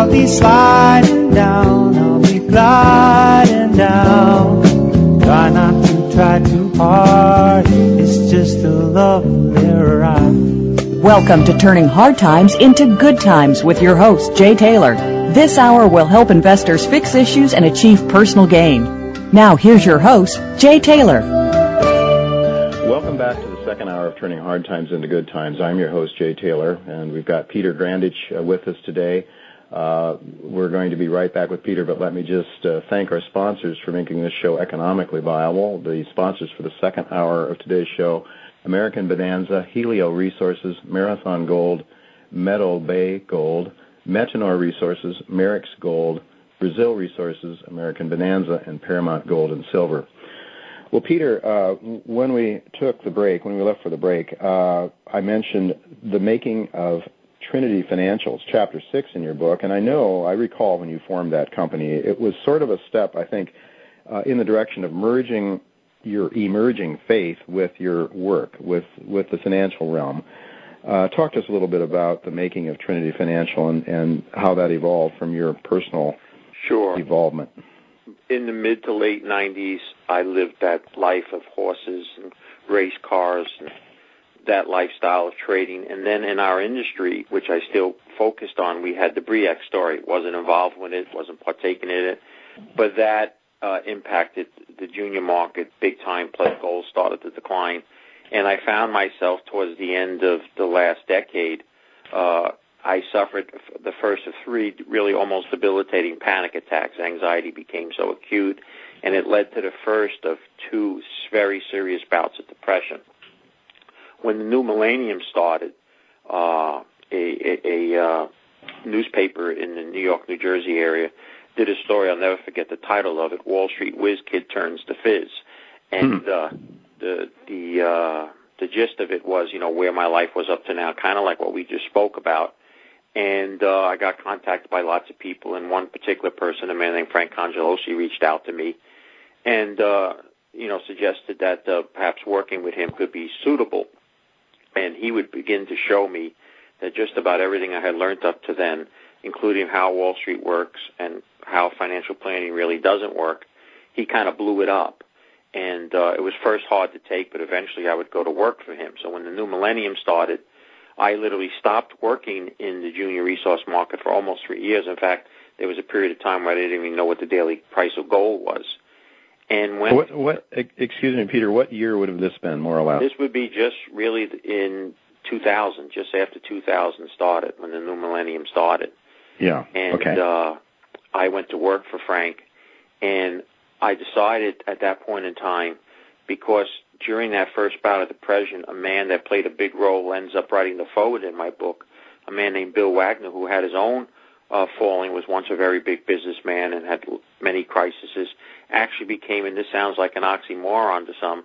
I'll be sliding down, I'll be gliding down. Try not to try too hard, it's just a lovely ride. Welcome to Turning Hard Times into Good Times with your host, Jay Taylor. This hour will help investors fix issues and achieve personal gain. Now, here's your host, Jay Taylor. Welcome back to the second hour of Turning Hard Times into Good Times. I'm your host, Jay Taylor, and we've got Peter Grandich uh, with us today. Uh, we're going to be right back with Peter, but let me just uh, thank our sponsors for making this show economically viable. The sponsors for the second hour of today's show American Bonanza, Helio Resources, Marathon Gold, Meadow Bay Gold, Metanor Resources, Merrex Gold, Brazil Resources, American Bonanza, and Paramount Gold and Silver. Well, Peter, uh, when we took the break, when we left for the break, uh, I mentioned the making of Trinity Financials, Chapter 6 in your book, and I know, I recall when you formed that company, it was sort of a step, I think, uh, in the direction of merging your emerging faith with your work, with, with the financial realm. Uh, talk to us a little bit about the making of Trinity Financial and, and how that evolved from your personal sure. involvement. In the mid to late 90s, I lived that life of horses and race cars and that lifestyle of trading. And then in our industry, which I still focused on, we had the Bre-X story. Wasn't involved with it, wasn't partaking in it, but that uh, impacted the junior market big time. Plus, gold started to decline and I found myself towards the end of the last decade. Uh, I suffered the first of three really almost debilitating panic attacks. Anxiety became so acute, and it led to the first of two very serious bouts of depression. When the new millennium started, uh, a, a, a uh, newspaper in the New York, New Jersey area did a story. I'll never forget the title of it: "Wall Street Whiz Kid Turns to Fizz," and hmm. uh, the the uh, the gist of it was, you know, where my life was up to now, kind of like what we just spoke about. And uh, I got contacted by lots of people, and one particular person, a man named Frank Congelosi, reached out to me, and uh, you know, suggested that uh, perhaps working with him could be suitable. And he would begin to show me that just about everything I had learned up to then, including how Wall Street works and how financial planning really doesn't work, he kind of blew it up and uh, it was first hard to take, but eventually I would go to work for him. So when the new millennium started, I literally stopped working in the junior resource market for almost three years. In fact, there was a period of time where I didn't even know what the daily price of gold was. And when what, what excuse me, Peter, what year would have this been, more or less? This would be just really in 2000, just after 2000 started, when the new millennium started. Yeah. And okay. uh, I went to work for Frank, and I decided at that point in time, because during that first bout of depression, a man that played a big role ends up writing the foreword in my book, a man named Bill Wagner, who had his own uh, falling, was once a very big businessman and had many crises, actually became, and this sounds like an oxymoron to some,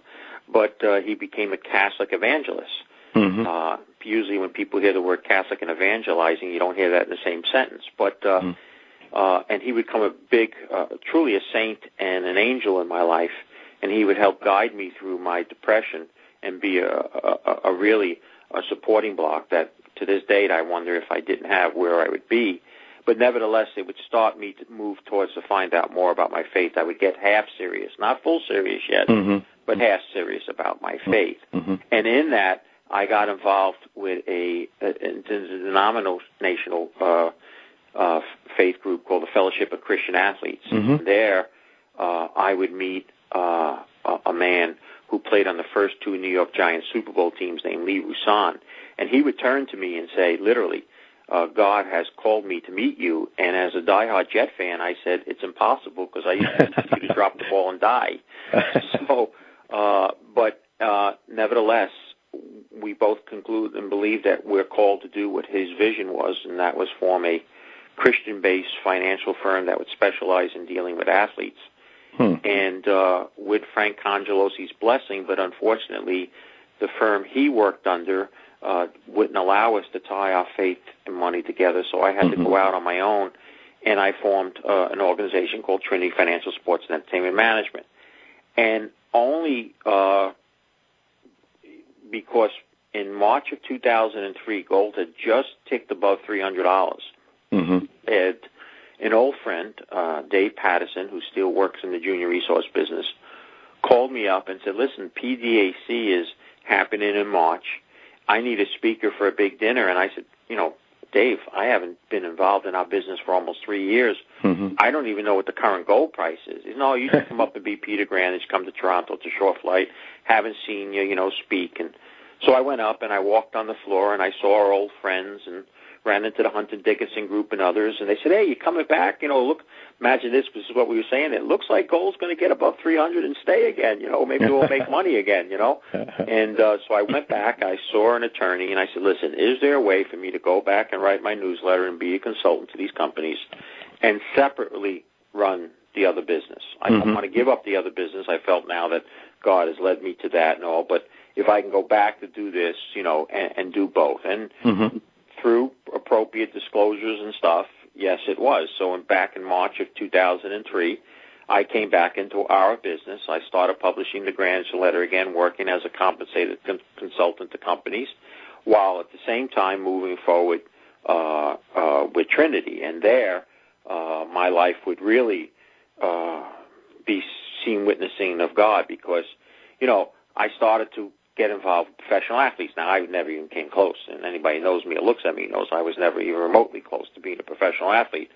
but uh, he became a Catholic evangelist. Mm-hmm. Uh, usually when people hear the word Catholic and evangelizing, you don't hear that in the same sentence. But uh, mm-hmm uh, and he would become a big, uh, truly a saint and an angel in my life, and he would help guide me through my depression and be a, a, a really a supporting block that to this date I wonder if I didn't have where I would be. But nevertheless, it would start me to move towards to find out more about my faith. I would get half serious, not full serious yet, mm-hmm. but half serious about my faith. Mm-hmm. And in that, I got involved with a, a, a denominational uh, uh, faith group called the Fellowship of Christian Athletes. Mm-hmm. There, uh, I would meet uh, a, a man who played on the first two New York Giants Super Bowl teams named Lee Rouson. And he would turn to me and say, literally, uh, God has called me to meet you. And as a diehard Jet fan, I said, it's impossible because I used to, to drop the ball and die. so, uh, but uh, nevertheless, we both conclude and believe that we're called to do what his vision was, and that was form a Christian based financial firm that would specialize in dealing with athletes. Hmm. And uh, with Frank Congelosi's blessing, but unfortunately, the firm he worked under uh, wouldn't allow us to tie our faith and money together, so I had mm-hmm. to go out on my own, and I formed uh, an organization called Trinity Financial Sports and Entertainment Management. And only uh, because in March of 2003, gold had just ticked above $300 Mm-hmm. And an old friend, uh, Dave Patterson, who still works in the junior resource business, called me up and said, "Listen, PDAC is happening in March. I need a speaker for a big dinner." And I said, "You know, Dave, I haven't been involved in our business for almost three years. Mm-hmm. I don't even know what the current gold price is. No, you just come up and be Peter Grandich, come to Toronto to Short Flight. Haven't seen you, you know, speak. And so I went up and I walked on the floor and I saw our old friends and ran into the Hunter Dickinson group and others, and they said, "Hey, you coming back? You know, look, imagine this. This is what we were saying. It looks like gold's going to get above 300 and stay again. You know, maybe we'll make money again. You know." And uh, so I went back. I saw an attorney, and I said, "Listen, is there a way for me to go back and write my newsletter and be a consultant to these companies, and separately run the other business? I mm-hmm. don't want to give up the other business. I felt now that God has led me to that and all, but." If I can go back to do this, you know, and, and do both, and mm-hmm through appropriate disclosures and stuff, yes, it was. So in, back in March of 2003, I came back into our business. I started publishing the Grandich Letter again, working as a compensated con- consultant to companies, while at the same time moving forward uh, uh, with Trinity. And there, uh, my life would really uh, be seen witnessing of God because, you know, I started to get involved with professional athletes. Now, I never even came close, and anybody knows me or looks at me knows I was never even remotely close to being a professional athlete.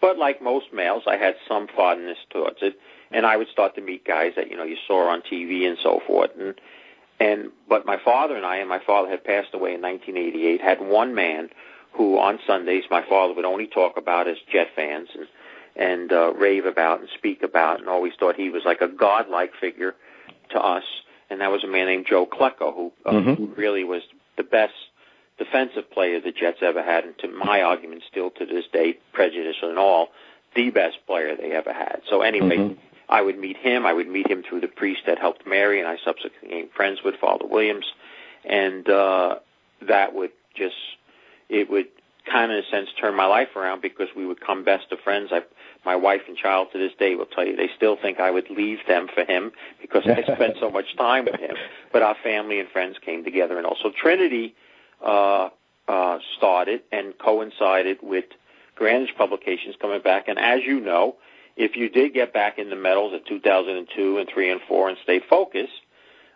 But like most males, I had some fondness towards it, and I would start to meet guys that you know you saw on TV and so forth. And and but my father and I, and my father had passed away in 1988, had one man who on Sundays my father would only talk about as Jet fans and and uh, rave about and speak about, and always thought he was like a godlike figure to us and that was a man named Joe Klecko, who, uh, mm-hmm. who really was the best defensive player the Jets ever had, and to my argument, still to this day, prejudice and all, the best player they ever had. So anyway, mm-hmm. I would meet him. I would meet him through the priest that helped Mary, and I subsequently became friends with Father Williams, and uh, that would just it would kind of in a sense turn my life around because we would come best of friends. I my wife and child to this day will tell you they still think I would leave them for him because I spent so much time with him. But our family and friends came together, and also Trinity uh, uh, started and coincided with Grandich Publications coming back. And as you know, if you did get back in the medals at 2002 and three and four and stay focused,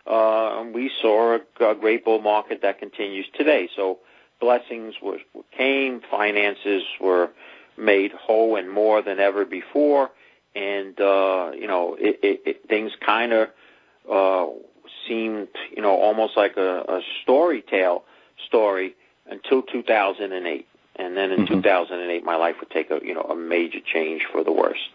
uh, we saw a, a great bull market that continues today. So blessings were, came, finances were made whole and more than ever before. And, uh, you know, it, it, it, things kind of, uh, seemed, you know, almost like a, a story tale story until 2008. And then in mm-hmm. 2008, my life would take a, you know, a major change for the worse.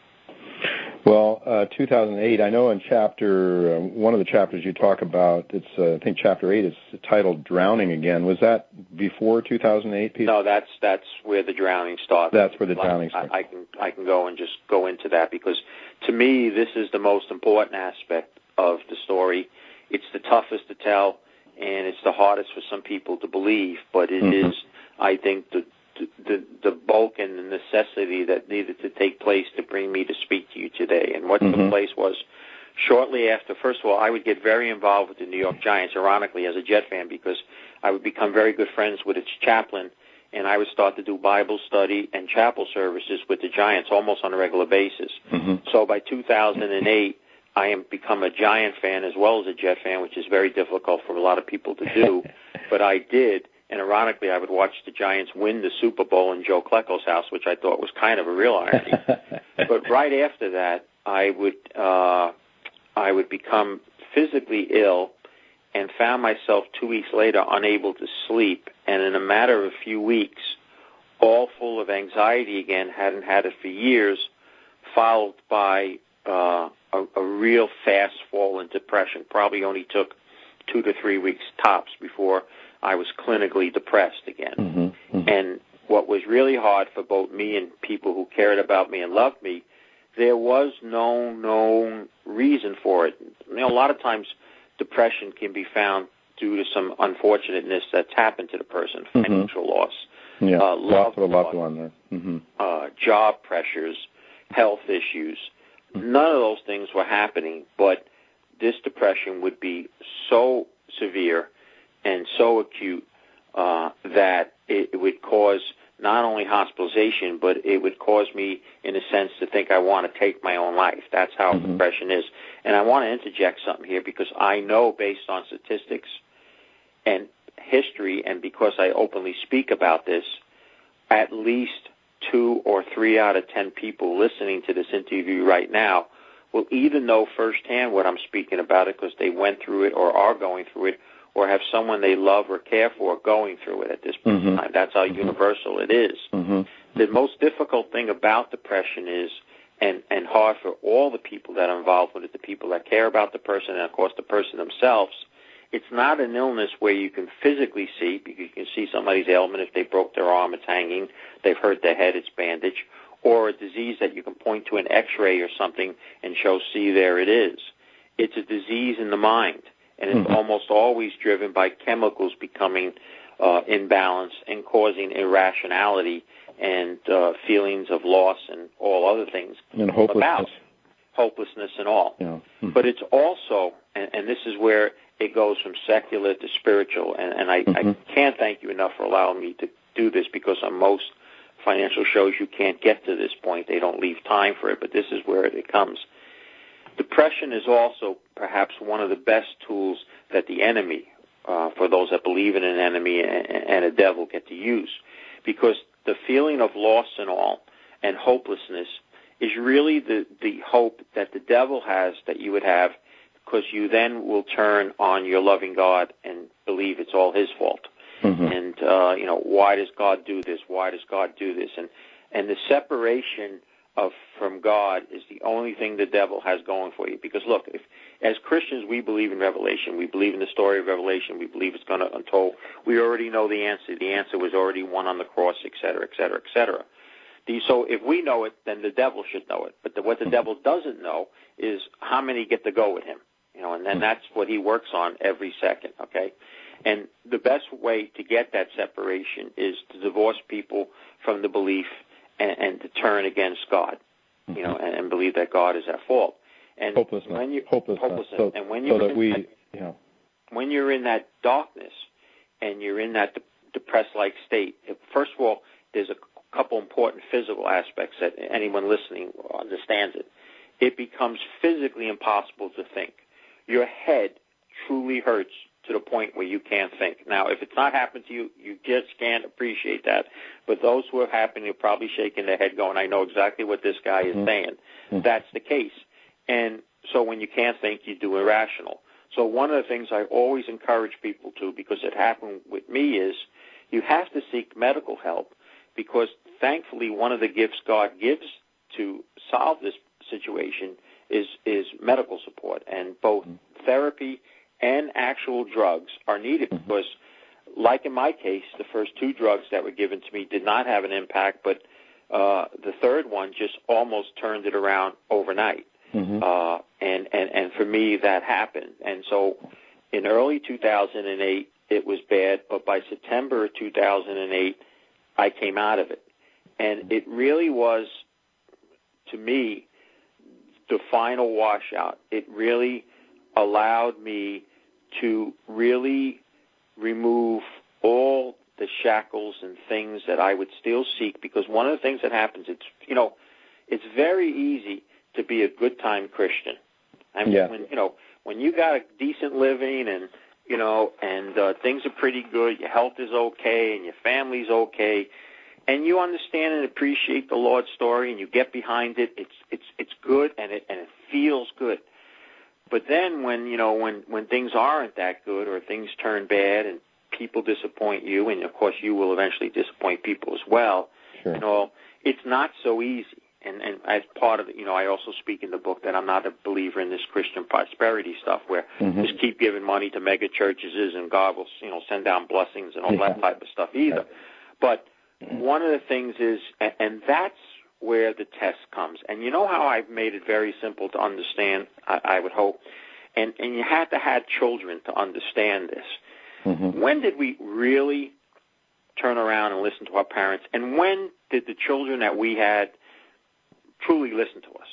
Well, uh, 2008. I know in chapter uh, one of the chapters you talk about. It's uh, I think chapter eight is titled "Drowning Again." Was that before 2008? Peter? No, that's that's where the drowning started. That's where the drowning started. I, I can I can go and just go into that because to me this is the most important aspect of the story. It's the toughest to tell, and it's the hardest for some people to believe. But it mm-hmm. is, I think, the the, the bulk and the necessity that needed to take place to bring me to speak to you today. And what mm-hmm. took place was shortly after, first of all, I would get very involved with the New York Giants, ironically, as a Jet fan, because I would become very good friends with its chaplain, and I would start to do Bible study and chapel services with the Giants almost on a regular basis. Mm-hmm. So by 2008, I am become a Giant fan as well as a Jet fan, which is very difficult for a lot of people to do, but I did and ironically, I would watch the Giants win the Super Bowl in Joe Klecko's house, which I thought was kind of a real irony. but right after that, I would uh, I would become physically ill and found myself two weeks later unable to sleep, and in a matter of a few weeks, all full of anxiety again, hadn't had it for years, followed by uh, a, a real fast fall in depression. Probably only took two to three weeks tops before I was clinically depressed again. Mm-hmm, mm-hmm. And what was really hard for both me and people who cared about me and loved me, there was no known reason for it. You know, a lot of times depression can be found due to some unfortunateness that's happened to the person, mm-hmm. financial mm-hmm. loss, yeah, uh, love loss, loved one there. Mm-hmm. Uh, job pressures, health issues. Mm-hmm. None of those things were happening, but this depression would be so severe and so acute uh, that it would cause not only hospitalization, but it would cause me, in a sense, to think I want to take my own life. That's how mm-hmm. depression is. And I want to interject something here because I know, based on statistics and history, and because I openly speak about this, at least two or three out of ten people listening to this interview right now will either know firsthand what I'm speaking about it because they went through it or are going through it or have someone they love or care for going through it at this point mm-hmm. in time. That's how mm-hmm. universal it is. Mm-hmm. The most difficult thing about depression is, and, and hard for all the people that are involved with it, the people that care about the person and of course the person themselves, it's not an illness where you can physically see, because you can see somebody's ailment if they broke their arm, it's hanging, they've hurt their head, it's bandaged, or a disease that you can point to an x-ray or something and show, see, there it is. It's a disease in the mind and it's mm-hmm. almost always driven by chemicals becoming uh, imbalanced and causing irrationality and uh, feelings of loss and all other things and hopelessness. about hopelessness and all. Yeah. Mm-hmm. But it's also, and, and, this is where it goes from secular to spiritual, and, and I, mm-hmm. I can't thank you enough for allowing me to do this because on most financial shows you can't get to this point. They don't leave time for it, but this is where it comes. Depression is also perhaps one of the best tools that the enemy, uh, for those that believe in an enemy and, a devil, get to use. Because the feeling of loss and all and hopelessness is really the, the hope that the devil has that you would have because you then will turn on your loving God and believe it's all his fault. Mm-hmm. And, uh, you know, why does God do this? Why does God do this? And, and the separation of from God is the only thing the devil has going for you. Because look, if as Christians we believe in Revelation, we believe in the story of Revelation, we believe it's going to untold. We already know the answer. The answer was already won on the cross, et cetera, et cetera, et cetera. The, so if we know it, then the devil should know it. But the, what the devil doesn't know is how many get to go with him. You know, and then hmm. that's what he works on every second. Okay, and the best way to get that separation is to divorce people from the belief and, and to turn against God, you mm-hmm. know, and, and believe that God is at fault. And hopelessness. When you, hopelessness. hopelessness. So, and when you're so that in we, that, you know, when you're in that darkness and you're in that de- depressed-like state, first of all, there's a couple important physical aspects that anyone listening understands it. It becomes physically impossible to think. Your head truly hurts point where you can't think. Now, if it's not happened to you, you just can't appreciate that. But those who have happened, you're probably shaking their head going, I know exactly what this guy is mm-hmm. saying. Mm-hmm. That's the case. And so when you can't think, you do irrational. So one of the things I always encourage people to, because it happened with me, is you have to seek medical help because thankfully one of the gifts God gives to solve this situation is, is medical support and both mm-hmm. therapy and actual drugs are needed mm-hmm. because, like in my case, the first two drugs that were given to me did not have an impact, but uh, the third one just almost turned it around overnight. Mm-hmm. Uh, and, and, and for me, that happened. And so in early 2008, it was bad, but by September 2008, I came out of it. And it really was, to me, the final washout. It really allowed me to really remove all the shackles and things that I would still seek because one of the things that happens it's you know it's very easy to be a good time Christian. I mean yeah. when you know when you got a decent living and you know and uh, things are pretty good, your health is okay and your family's okay and you understand and appreciate the Lord's story and you get behind it, it's it's it's good and it and it feels good. But then when, you know, when, when things aren't that good or things turn bad and people disappoint you, and of course you will eventually disappoint people as well, sure. you know, it's not so easy. And, and as part of it, you know, I also speak in the book that I'm not a believer in this Christian prosperity stuff where mm-hmm. just keep giving money to mega churches and God will, you know, send down blessings and all yeah. that type of stuff either. But one of the things is, and that's where the test comes. And you know how I've made it very simple to understand, I, I would hope. And, and you have to have children to understand this. Mm-hmm. When did we really turn around and listen to our parents? And when did the children that we had truly listen to us?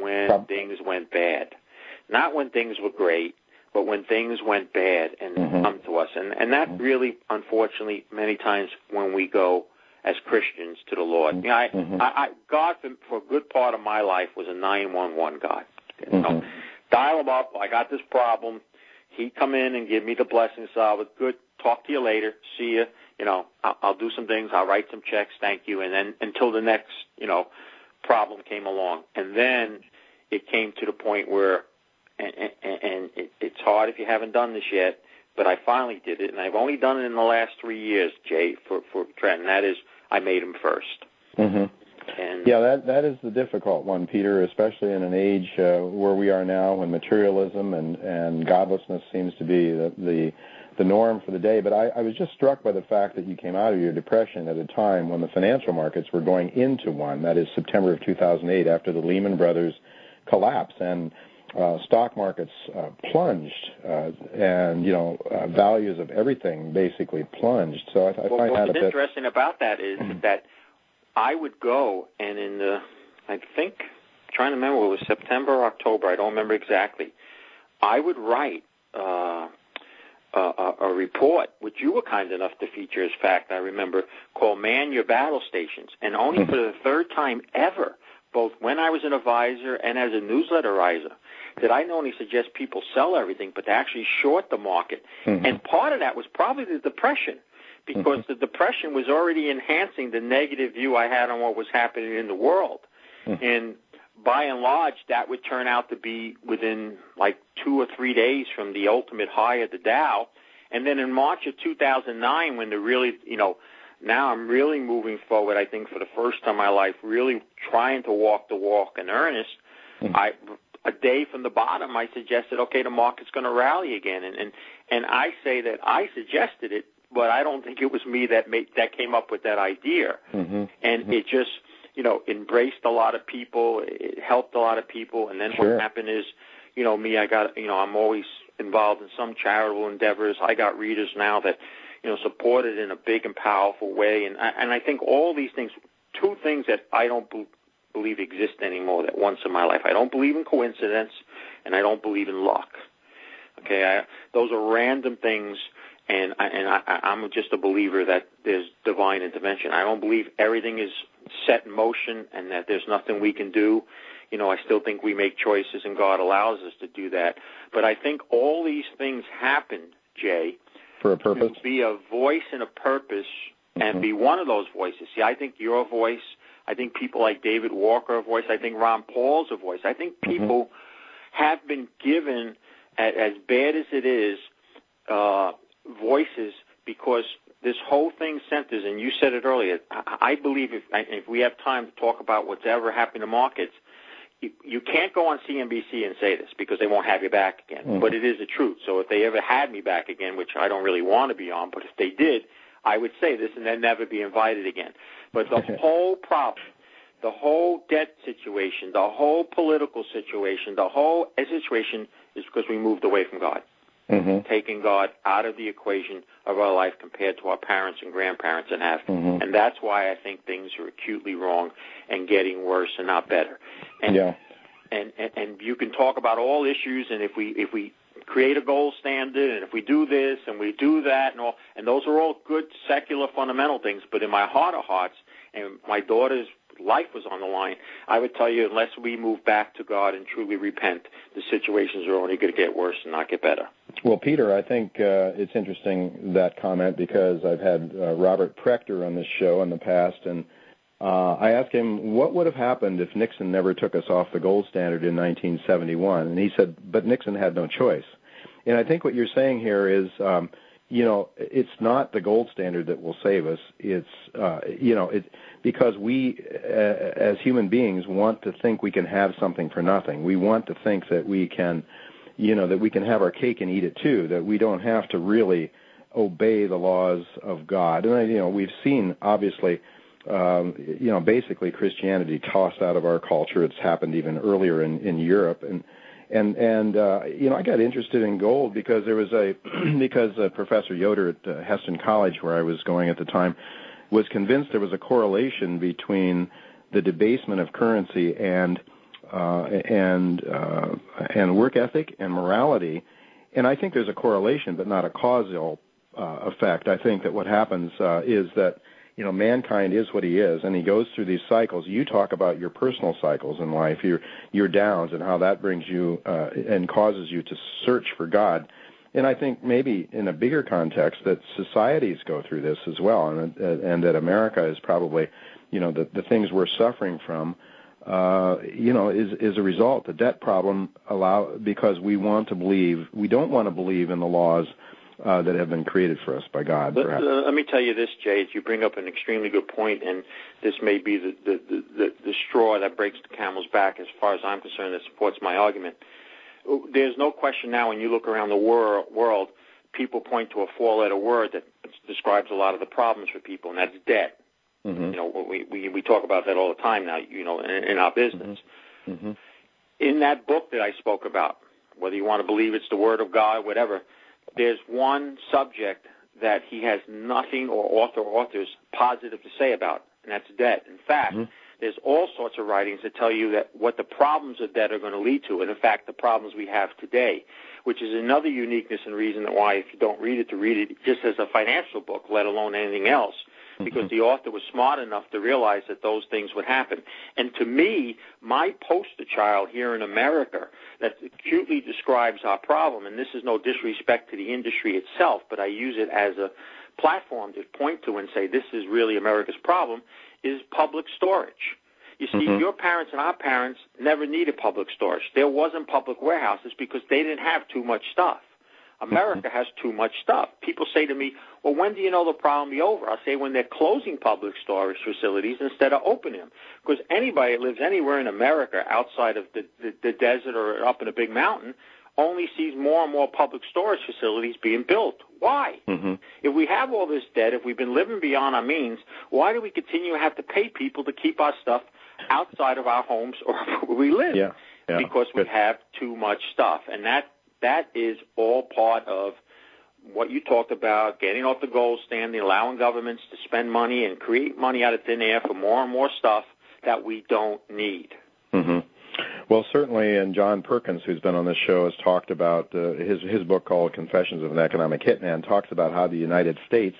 When things went bad. Not when things were great, but when things went bad and mm-hmm. come to us. And, and that really, unfortunately, many times when we go as Christians to the Lord. You know, I, Mhm. I, I God for, for a good part of my life was a nine one one God. You know, Mhm. dial him up. I got this problem. He'd come in and give me the blessing. So I would good. Talk to you later. See you. You know, I'll, I'll do some things. I'll write some checks. Thank you. And then until the next, you know, problem came along, and then it came to the point where, and, and, and it, it's hard if you haven't done this yet. But I finally did it, and I've only done it in the last three years, Jay, for for Trent. And that is, I made him first. Mhm. And Yeah, that that is the difficult one, Peter, especially in an age uh, where we are now, when materialism and and godlessness seems to be the the, the norm for the day. But I, I was just struck by the fact that you came out of your depression at a time when the financial markets were going into one. That is September of 2008, after the Lehman Brothers collapse, and uh, stock markets uh, plunged, uh, and you know uh, values of everything basically plunged. So I, I well, find that a what's bit. interesting about that is that I would go and in the, I think, trying to remember, it was September or October. I don't remember exactly. I would write uh, a, a, a report, which you were kind enough to feature as fact. I remember called "Man Your Battle Stations," and only for the third time ever, both when I was an advisor and as a newsletterizer, did I not only suggest people sell everything, but to actually short the market. Mhm. And part of that was probably the depression because Mhm. the depression was already enhancing the negative view I had on what was happening in the world. Mhm. And by and large, that would turn out to be within like two or three days from the ultimate high of the Dow. And then in March of 2009, when the really, you know, now I'm really moving forward, I think for the first time in my life, really trying to walk the walk in earnest. Mhm. I, a day from the bottom, I suggested, okay, the market's going to rally again. And, and, and I say that I suggested it, but I don't think it was me that made, that came up with that idea. Mhm. And it just, you know, embraced a lot of people. It helped a lot of people. And then Sure. what happened is, you know, me, I got, you know, I'm always involved in some charitable endeavors. I got readers now that, you know, support it in a big and powerful way. And I, and I think all these things, two things that I don't believe exist anymore that once in my life. I don't believe in coincidence, and I don't believe in luck. Okay, I, those are random things, and I, and I, I'm just a believer that there's divine intervention. I don't believe everything is set in motion and that there's nothing we can do. You know, I still think we make choices, and God allows us to do that. But I think all these things happen, Jay, For a purpose. to be a voice and a purpose and Mhm. be one of those voices. See, I think you're voice. I think people like David Walker a voice. I think Ron Paul's a voice. I think Mhm. people have been given, as bad as it is, uh, voices because this whole thing centers, and you said it earlier, I, believe if, if we have time to talk about what's ever happened to markets, you, you can't go on CNBC and say this because they won't have you back again. Mhm. But it is the truth. So if they ever had me back again, which I don't really want to be on, but if they did, I would say this and then never be invited again. But the whole problem, the whole debt situation, the whole political situation, the whole situation is because we moved away from God, Mhm. taking God out of the equation of our life compared to our parents and grandparents and have. Mhm. And that's why I think things are acutely wrong and getting worse and not better. And Yeah. and, and and you can talk about all issues and if we if we create a gold standard and if we do this and we do that and all and those are all good secular fundamental things but in my heart of hearts and my daughter's life was on the line i would tell you unless we move back to god and truly repent the situations are only going to get worse and not get better Well, Peter, I think uh, it's interesting that comment because I've had uh, Robert Prechter on this show in the past, and uh, I asked him what would have happened if Nixon never took us off the gold standard in 1971, and he said, "But Nixon had no choice." And I think what you're saying here is, um, you know, it's not the gold standard that will save us. It's, uh, you know, it because we, uh, as human beings, want to think we can have something for nothing. We want to think that we can you know that we can have our cake and eat it too that we don't have to really obey the laws of god and you know we've seen obviously um you know basically christianity tossed out of our culture it's happened even earlier in in europe and and and uh you know i got interested in gold because there was a because uh, professor yoder at uh, Hesston college where i was going at the time was convinced there was a correlation between the debasement of currency and uh, and uh, and work ethic and morality, and I think there's a correlation, but not a causal uh, effect. I think that what happens uh, is that you know mankind is what he is and he goes through these cycles you talk about your personal cycles in life your your downs and how that brings you uh, and causes you to search for god and i think maybe in a bigger context that societies go through this as well and uh, and that america is probably you know the the things we're suffering from uh, you know, is is a result. The debt problem allow because we want to believe we don't want to believe in the laws uh, that have been created for us by God. Let, uh, let, me tell you this, Jay. You bring up an extremely good point, and this may be the the, the, the the straw that breaks the camel's back, as far as I'm concerned, that supports my argument. There's no question now when you look around the wor- world, people point to a four-letter word that describes a lot of the problems for people, and that's debt. Mm-hmm. You know, we, we we talk about that all the time now. You know, in, in our business. Mm-hmm. mm-hmm. In that book that I spoke about, whether you want to believe it's the Word of God, whatever, there's one subject that he has nothing or author or authors positive to say about, and that's debt. In fact, mm-hmm. there's all sorts of writings that tell you that what the problems of debt are going to lead to, and in fact, the problems we have today, which is another uniqueness and reason why if you don't read it, to read it just as a financial book, let alone anything else because the author was smart enough to realize that those things would happen. And to me, my poster child here in America that acutely describes our problem, and this is no disrespect to the industry itself, but I use it as a platform to point to and say this is really America's problem, is public storage. You see, mm-hmm. your parents and our parents never needed public storage. There wasn't public warehouses because they didn't have too much stuff. America has too much stuff. People say to me, well, when do you know the problem will be over? I say when they're closing public storage facilities instead of opening them. Because anybody that lives anywhere in America outside of the, the, the desert or up in a big mountain only sees more and more public storage facilities being built. Why? Mm-hmm. If we have all this debt, if we've been living beyond our means, why do we continue to have to pay people to keep our stuff outside of our homes or where we live? Yeah. Yeah. Because we have too much stuff. And that that is all part of what you talked about, getting off the gold standard, allowing governments to spend money and create money out of thin air for more and more stuff that we don't need. Mm-hmm. Well, certainly, and John Perkins, who's been on this show, has talked about uh, his his book called Confessions of an Economic Hitman. Talks about how the United States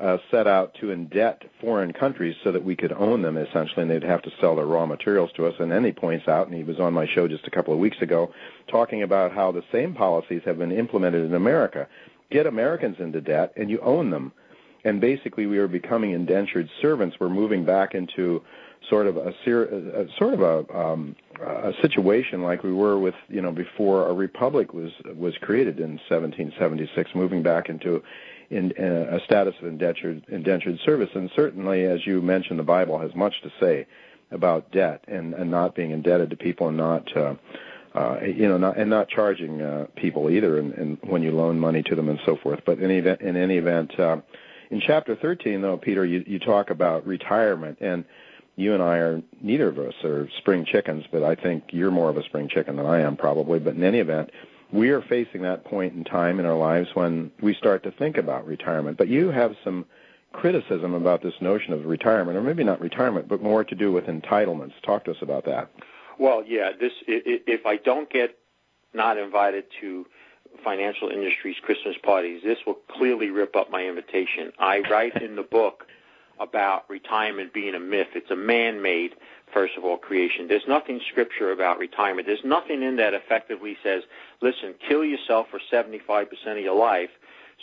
uh, set out to indebt foreign countries so that we could own them essentially, and they'd have to sell their raw materials to us. And then he points out, and he was on my show just a couple of weeks ago, talking about how the same policies have been implemented in America. Get Americans into debt, and you own them. And basically, we are becoming indentured servants. We're moving back into sort of a, a sort of a, um, a situation like we were with you know before a republic was was created in 1776, moving back into in, uh, a status of indentured, indentured service. And certainly, as you mentioned, the Bible has much to say about debt and, and not being indebted to people and not, uh, uh, you know, not, and not charging uh, people either, and, and when you loan money to them and so forth. But in, any event, in any event, uh, in chapter 13, though, Peter, you, you talk about retirement, and you and I are neither of us are spring chickens, but I think you're more of a spring chicken than I am, probably. But in any event, we are facing that point in time in our lives when we start to think about retirement. But you have some criticism about this notion of retirement, or maybe not retirement, but more to do with entitlements. Talk to us about that. Well, yeah, this if I don't get not invited to financial industry's Christmas parties, this will clearly rip up my invitation. I write in the book about retirement being a myth. It's a man-made first of all, creation. There's nothing scripture about retirement. There's nothing in that effectively says, listen, kill yourself for 75% of your life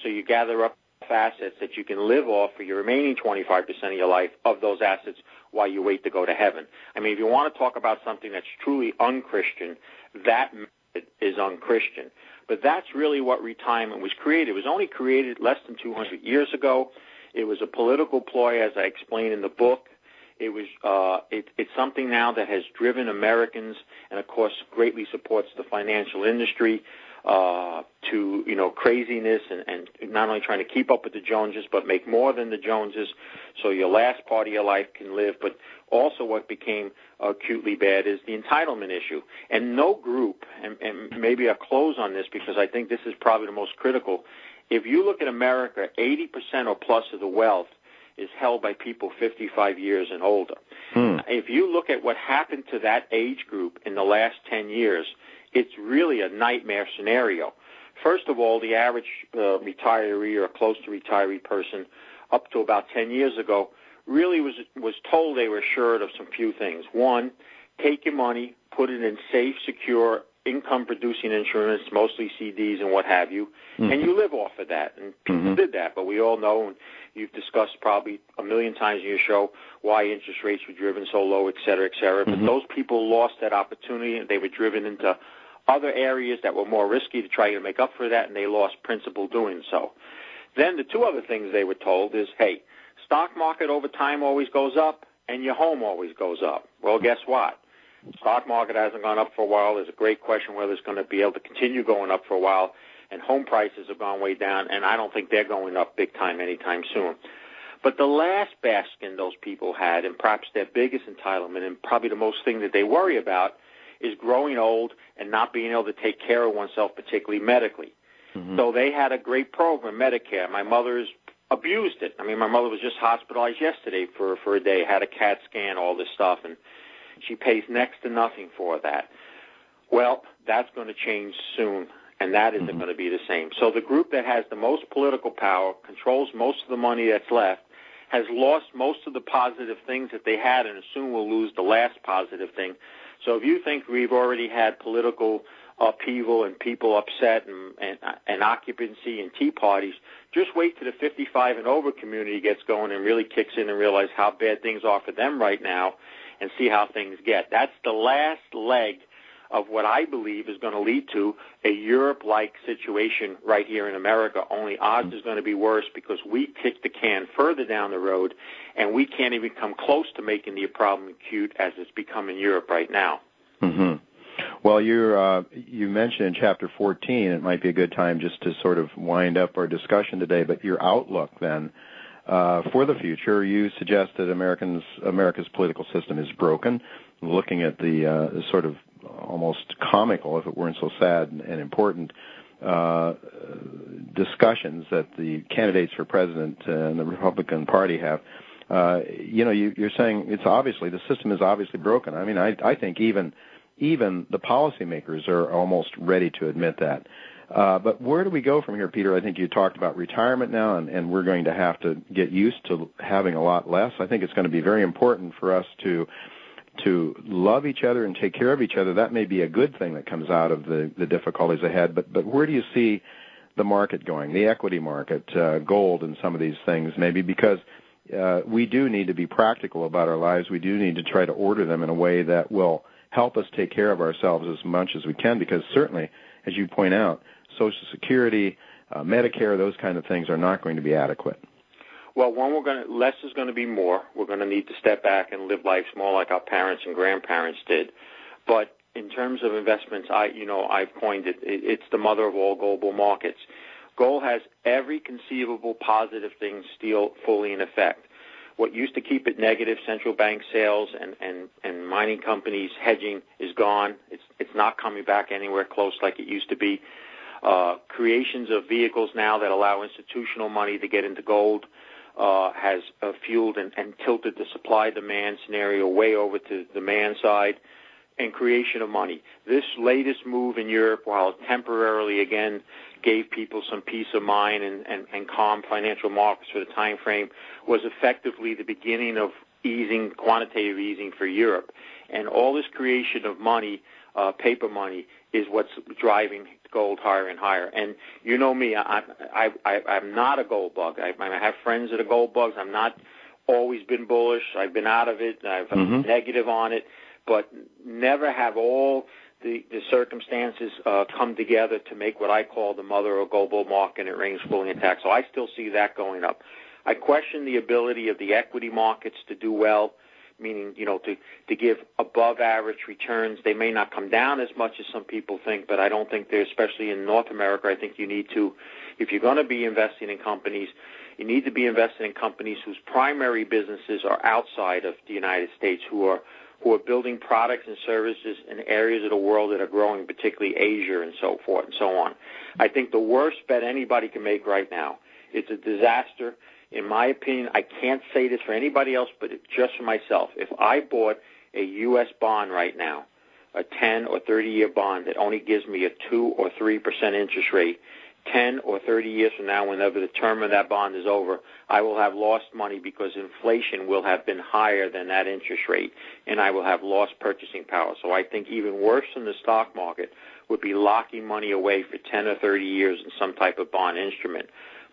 so you gather up assets that you can live off for your remaining 25% of your life of those assets while you wait to go to heaven. I mean, if you want to talk about something that's truly unchristian, that is unchristian. But that's really what retirement was created. It was only created less than 200 years ago. It was a political ploy, as I explain in the book. It was uh, it, it's something now that has driven Americans, and of course, greatly supports the financial industry uh, to you know craziness and, and not only trying to keep up with the Joneses, but make more than the Joneses, so your last part of your life can live. But also, what became acutely bad is the entitlement issue, and no group, and, and maybe I'll close on this because I think this is probably the most critical. If you look at America, 80% or plus of the wealth is held by people 55 years and older. Hmm. If you look at what happened to that age group in the last 10 years, it's really a nightmare scenario. First of all, the average uh, retiree or close to retiree person up to about 10 years ago really was was told they were assured of some few things. One, take your money, put it in safe, secure, income producing instruments, mostly CDs and what have you, mm-hmm. and you live off of that. And people mm-hmm. did that, but we all know, and you've discussed probably a million times in your show why interest rates were driven so low, et cetera, et cetera. Mm-hmm. But those people lost that opportunity, and they were driven into other areas that were more risky to try to make up for that, and they lost principal doing so. Then the two other things they were told is, hey, stock market over time always goes up, and your home always goes up. Well, guess what? Stock market hasn't gone up for a while. There's a great question whether it's going to be able to continue going up for a while. And home prices have gone way down, and I don't think they're going up big time anytime soon. But the last bastion those people had, and perhaps their biggest entitlement, and probably the most thing that they worry about, is growing old and not being able to take care of oneself, particularly medically. Mm-hmm. So they had a great program, Medicare. My mother's abused it. I mean, my mother was just hospitalized yesterday for for a day, had a CAT scan, all this stuff, and she pays next to nothing for that. Well, that's going to change soon, and that isn't mm-hmm. going to be the same. So the group that has the most political power, controls most of the money that's left, has lost most of the positive things that they had, and soon will lose the last positive thing. So if you think we've already had political upheaval and people upset and, and, and occupancy and tea parties, just wait till the 55 and over community gets going and really kicks in and realize how bad things are for them right now and see how things get. That's the last leg of what I believe is going to lead to a Europe-like situation right here in America. Only odds is going to be worse because we kick the can further down the road, and we can't even come close to making the problem acute as it's become in Europe right now. Mm-hmm. Well, you uh, you mentioned in chapter 14, it might be a good time just to sort of wind up our discussion today. But your outlook then for the future, you suggest that Americans America's political system is broken. Looking at the uh, sort of almost comical, if it weren't so sad and important, uh, discussions that the candidates for president and the Republican Party have. Uh, you know, you, you're saying it's obviously the system is obviously broken. I mean, I, I think even even the policymakers are almost ready to admit that. Uh, but where do we go from here, Peter? I think you talked about retirement now, and, we're going to have to get used to having a lot less. I think it's going to be very important for us to to love each other and take care of each other. That may be a good thing that comes out of the, difficulties ahead. But but where do you see the market going? The equity market, uh, gold, and some of these things, maybe because uh, we do need to be practical about our lives. We do need to try to order them in a way that will help us take care of ourselves as much as we can. Because certainly, as you point out, Social Security, uh, Medicare, those kind of things are not going to be adequate. Well, one, we're going to less is going to be more. We're going to need to step back and live life more like our parents and grandparents did. But in terms of investments, I, you know, I've coined it. It's the mother of all global markets. Gold has every conceivable positive thing still fully in effect. What used to keep it negative, central bank sales and, and, and mining companies hedging is gone. It's, it's not coming back anywhere close like it used to be uh, creations of vehicles now that allow institutional money to get into gold uh, has uh, fueled and, and tilted the supply demand scenario way over to the demand side and creation of money. This latest move in Europe, while temporarily again gave people some peace of mind and, and, and calm financial markets for the time frame, was effectively the beginning of easing, quantitative easing for Europe. And all this creation of money, uh, paper money, is what's driving gold higher and higher. And you know me, I, I, I, I'm not a gold bug. I, I have friends that are gold bugs. I'm not always been bullish. I've been out of it. I've mm-hmm. negative on it, but never have all the, the circumstances uh, come together to make what I call the mother of global market and it reigns fully intact. So I still see that going up. I question the ability of the equity markets to do well meaning you know to to give above average returns. They may not come down as much as some people think, but I don't think they're especially in North America. I think you need to, if you're going to be investing in companies, you need to be investing in companies whose primary businesses are outside of the United States, who are who are building products and services in areas of the world that are growing, particularly Asia and so forth and so on. I think the worst bet anybody can make right now. It's a disaster in my opinion, I can't say this for anybody else, but just for myself. If I bought a U.S. bond right now, a 10 or 30 year bond that only gives me a 2 or 3% interest rate, 10 or 30 years from now, whenever the term of that bond is over, I will have lost money because inflation will have been higher than that interest rate, and I will have lost purchasing power. So I think even worse than the stock market would be locking money away for 10 or 30 years in some type of bond instrument.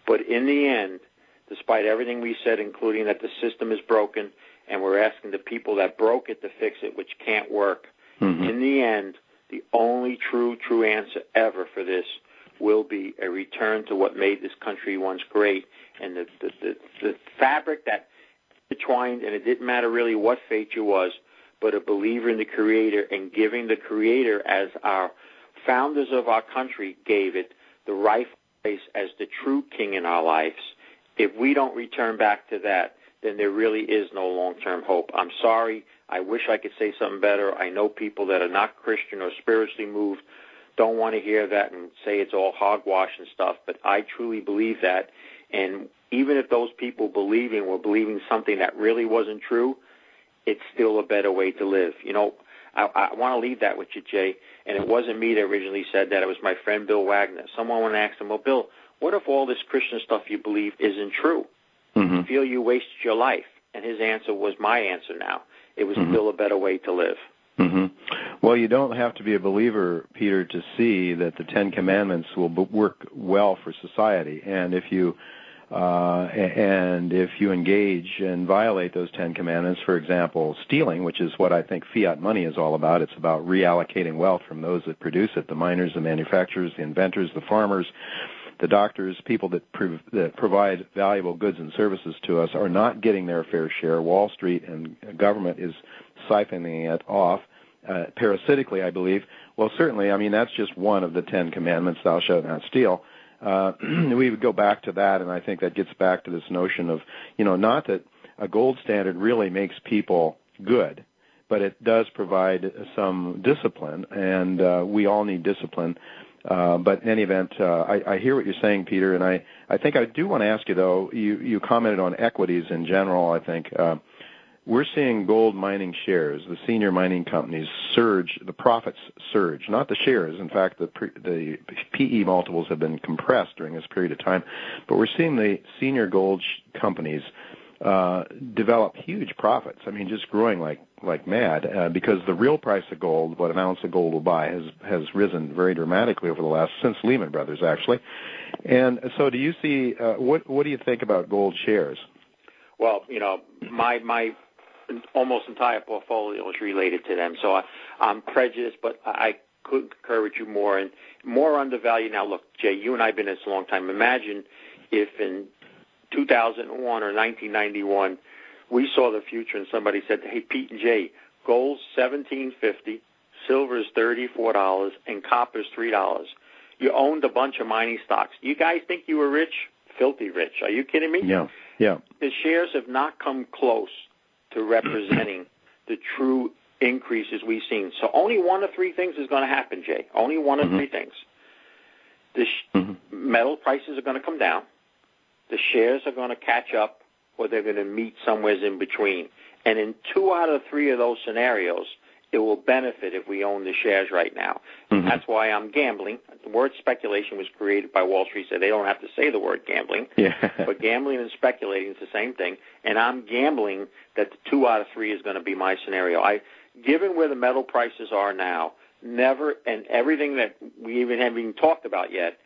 But in the end, despite everything we said, including that the system is broken, and we're asking the people that broke it to fix it, which can't work, mm-hmm. in the end, the only true, true answer ever for this will be a return to what made this country once great, and the the the, the fabric that intertwined, and it didn't matter really what faith you was, but a believer in the Creator and giving the Creator as our founders of our country gave it the rightful place as the true King in our lives. If we don't return back to that, then there really is no long-term hope. I'm sorry. I wish I could say something better. I know people that are not Christian or spiritually moved don't want to hear that and say it's all hogwash and stuff, but I truly believe that. And even if those people believing were believing something that really wasn't true, it's still a better way to live. You know, I, I want to leave that with you, Jay. And it wasn't me that originally said that. It was my friend Bill Wagner. Someone went and asked him, well, Bill, what if all this Christian stuff you believe isn't true? Mm-hmm. You feel you wasted your life. And his answer was my answer now. It was mm-hmm. still a better way to live. Mm-hmm. Well, you don't have to be a believer, Peter, to see that the Ten Commandments will work well for society. And if you uh, and if you engage and violate those Ten Commandments, for example, stealing, which is what I think fiat money is all about, it's about reallocating wealth from those that produce it, the miners, the manufacturers, the inventors, the farmers, the doctors, people that, prov- that provide valuable goods and services to us are not getting their fair share. Wall Street and government is siphoning it off uh, parasitically, I believe. Well, certainly, I mean that's just one of the Ten Commandments: "Thou shalt not steal." Uh, we would go back to that, and I think that gets back to this notion of, you know, not that a gold standard really makes people good, but it does provide some discipline, and uh, we all need discipline. Uh, but in any event, uh, I, I hear what you're saying, Peter, and I, I think I do want to ask you though. You, you commented on equities in general. I think uh, we're seeing gold mining shares, the senior mining companies surge, the profits surge, not the shares. In fact, the, pre, the PE multiples have been compressed during this period of time, but we're seeing the senior gold sh- companies uh, develop huge profits. I mean, just growing like like mad uh, because the real price of gold, what an ounce of gold will buy, has has risen very dramatically over the last since Lehman Brothers actually. And so, do you see uh, what what do you think about gold shares? Well, you know, my my almost entire portfolio is related to them. So I, I'm prejudiced, but I could concur with you more and more undervalued. Now, look, Jay, you and I have been in this a long time. Imagine if in 2001 or 1991 we saw the future and somebody said, "Hey, Pete and Jay, gold's 1750, silver's $34, and copper's three dollars." You owned a bunch of mining stocks. You guys think you were rich? Filthy rich. Are you kidding me? Yeah. Yeah. The shares have not come close to representing the true increases we've seen. So only one of three things is going to happen, Jay. Only one of mm-hmm. three things. The sh- mm-hmm. metal prices are going to come down. The shares are going to catch up, or they're going to meet somewhere in between. And in two out of three of those scenarios, it will benefit if we own the shares right now. Mm-hmm. That's why I'm gambling. The word speculation was created by Wall Street, so they don't have to say the word gambling. Yeah. but gambling and speculating is the same thing. And I'm gambling that the two out of three is going to be my scenario. I, given where the metal prices are now, never and everything that we even haven't even talked about yet,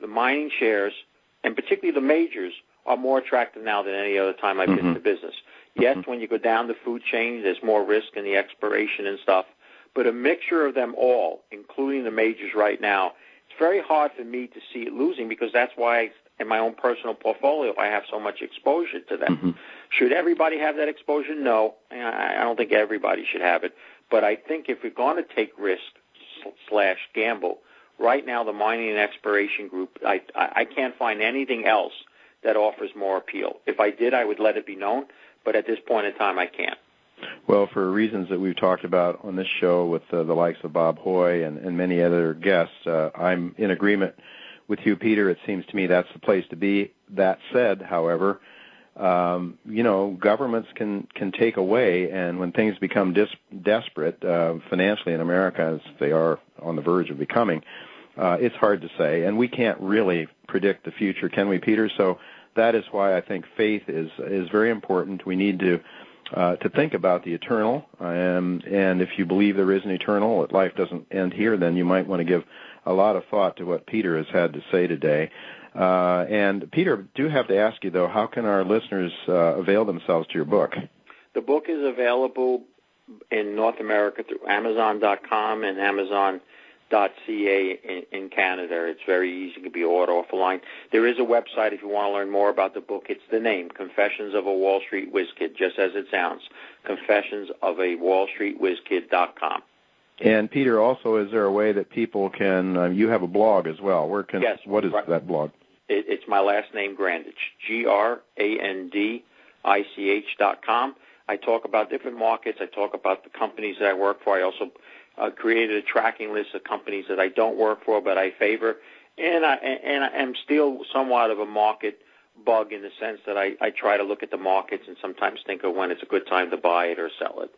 the mining shares and particularly the majors are more attractive now than any other time I've mm-hmm. been in the business. Yes, mm-hmm. when you go down the food chain, there's more risk in the exploration and stuff, but a mixture of them all, including the majors right now, it's very hard for me to see it losing because that's why in my own personal portfolio I have so much exposure to them. Mm-hmm. Should everybody have that exposure? No, I don't think everybody should have it. But I think if we're going to take risk slash gamble, right now the mining and exploration group, I I can't find anything else that offers more appeal. If I did, I would let it be known but at this point in time, I can't. Well, for reasons that we've talked about on this show with uh, the likes of Bob Hoye and, and many other guests, uh, I'm in agreement with you, Peter. It seems to me that's the place to be. That said, however, um, you know, governments can can take away, and when things become dis- desperate uh, financially in America, as they are on the verge of becoming, uh, it's hard to say, and we can't really predict the future, can we, Peter? So that is why I think faith is is very important. We need to uh, to think about the eternal, um, and if you believe there is an eternal, that life doesn't end here, then you might want to give a lot of thought to what Peter has had to say today. Uh, and Peter, do have to ask you though, how can our listeners uh, avail themselves to your book? The book is available in North America through Amazon.com and Amazon .ca in, in Canada. It's very easy. to be ordered off the line. There is a website if you want to learn more about the book. It's the name, Confessions of a Wall Street Whiz Kid, just as it sounds. Confessions of a Wall Street Whiz Kid.com. And Peter, also, is there a way that people can? Uh, you have a blog as well. Where can? Yes. What is right. that blog? It, it's my last name, Grandich. G R A N D I C H dot com. I talk about different markets. I talk about the companies that I work for. I also uh, created a tracking list of companies that I don't work for but I favor, and I and I am still somewhat of a market bug in the sense that I, I try to look at the markets and sometimes think of when it's a good time to buy it or sell it.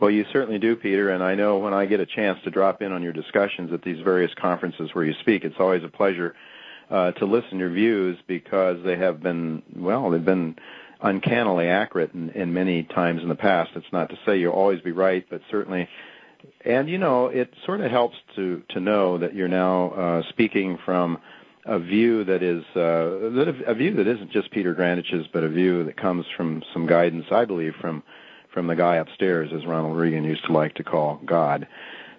Well, you certainly do, Peter, and I know when I get a chance to drop in on your discussions at these various conferences where you speak, it's always a pleasure uh, to listen to your views because they have been, well, they've been uncannily accurate in, in many times in the past. It's not to say you'll always be right, but certainly and you know it sort of helps to to know that you're now uh, speaking from a view that is uh, that a view that isn't just Peter Grandich's, but a view that comes from some guidance, I believe, from from the guy upstairs, as Ronald Reagan used to like to call God.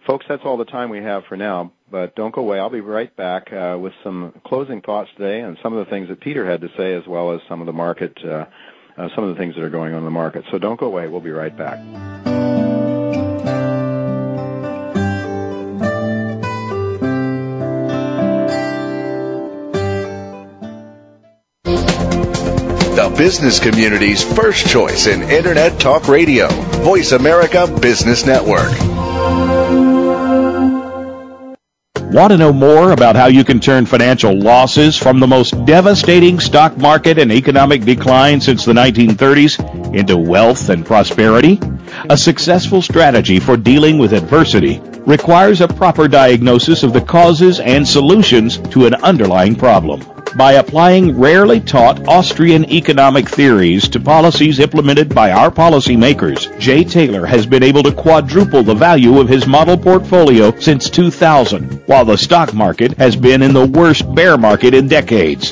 Folks, that's all the time we have for now, but don't go away. I'll be right back uh, with some closing thoughts today and some of the things that Peter had to say, as well as some of the market, uh, uh, some of the things that are going on in the market. So don't go away. We'll be right back. the business community's first choice in Internet Talk Radio. Voice America Business Network. Want to know more about how you can turn financial losses from the most devastating stock market and economic decline since the 1930s into wealth and prosperity? A successful strategy for dealing with adversity requires a proper diagnosis of the causes and solutions to an underlying problem by applying rarely taught Austrian economic theories to policies implemented by our policymakers, Jay Taylor has been able to quadruple the value of his model portfolio since 2000, while the stock market has been in the worst bear market in decades.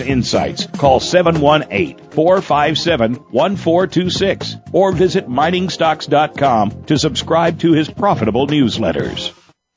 insights, call 718-457-1426 or visit miningstocks.com to subscribe to his profitable newsletters.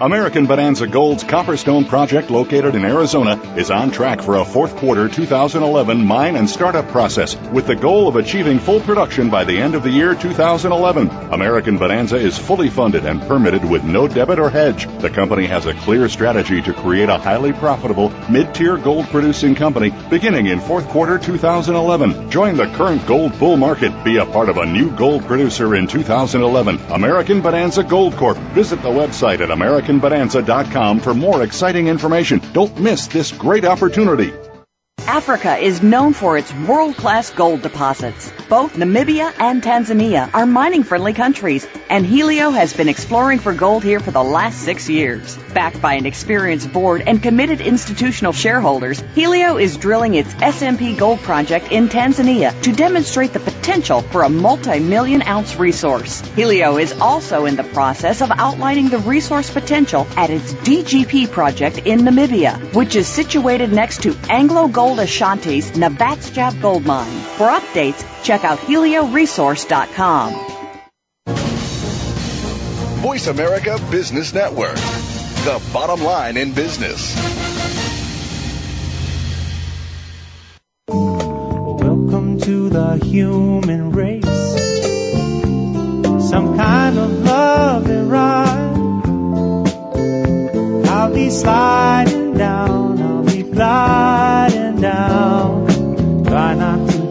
American Bonanza Gold's Copperstone project located in Arizona is on track for a fourth quarter 2011 mine and startup process with the goal of achieving full production by the end of the year 2011. American Bonanza is fully funded and permitted with no debit or hedge. The company has a clear strategy to create a highly profitable mid-tier gold producing company beginning in fourth quarter 2011. Join the current gold bull market. Be a part of a new gold producer in 2011. American Bonanza Gold Corp. Visit the website at American AmericanBonanza.com for more exciting information. Don't miss this great opportunity. Africa is known for its world-class gold deposits. Both Namibia and Tanzania are mining-friendly countries, and Helio has been exploring for gold here for the last six years. Backed by an experienced board and committed institutional shareholders, Helio is drilling its SMP Gold project in Tanzania to demonstrate the potential for a multi-million ounce resource. Helio is also in the process of outlining the resource potential at its DGP project in Namibia, which is situated next to Anglo Gold Ashanti's Navachab Gold Mine. For updates, check out helioresource.com. Voice America Business Network, the bottom line in business. Welcome to the human race. Some kind of love and ride. I'll be sliding down, I'll be gliding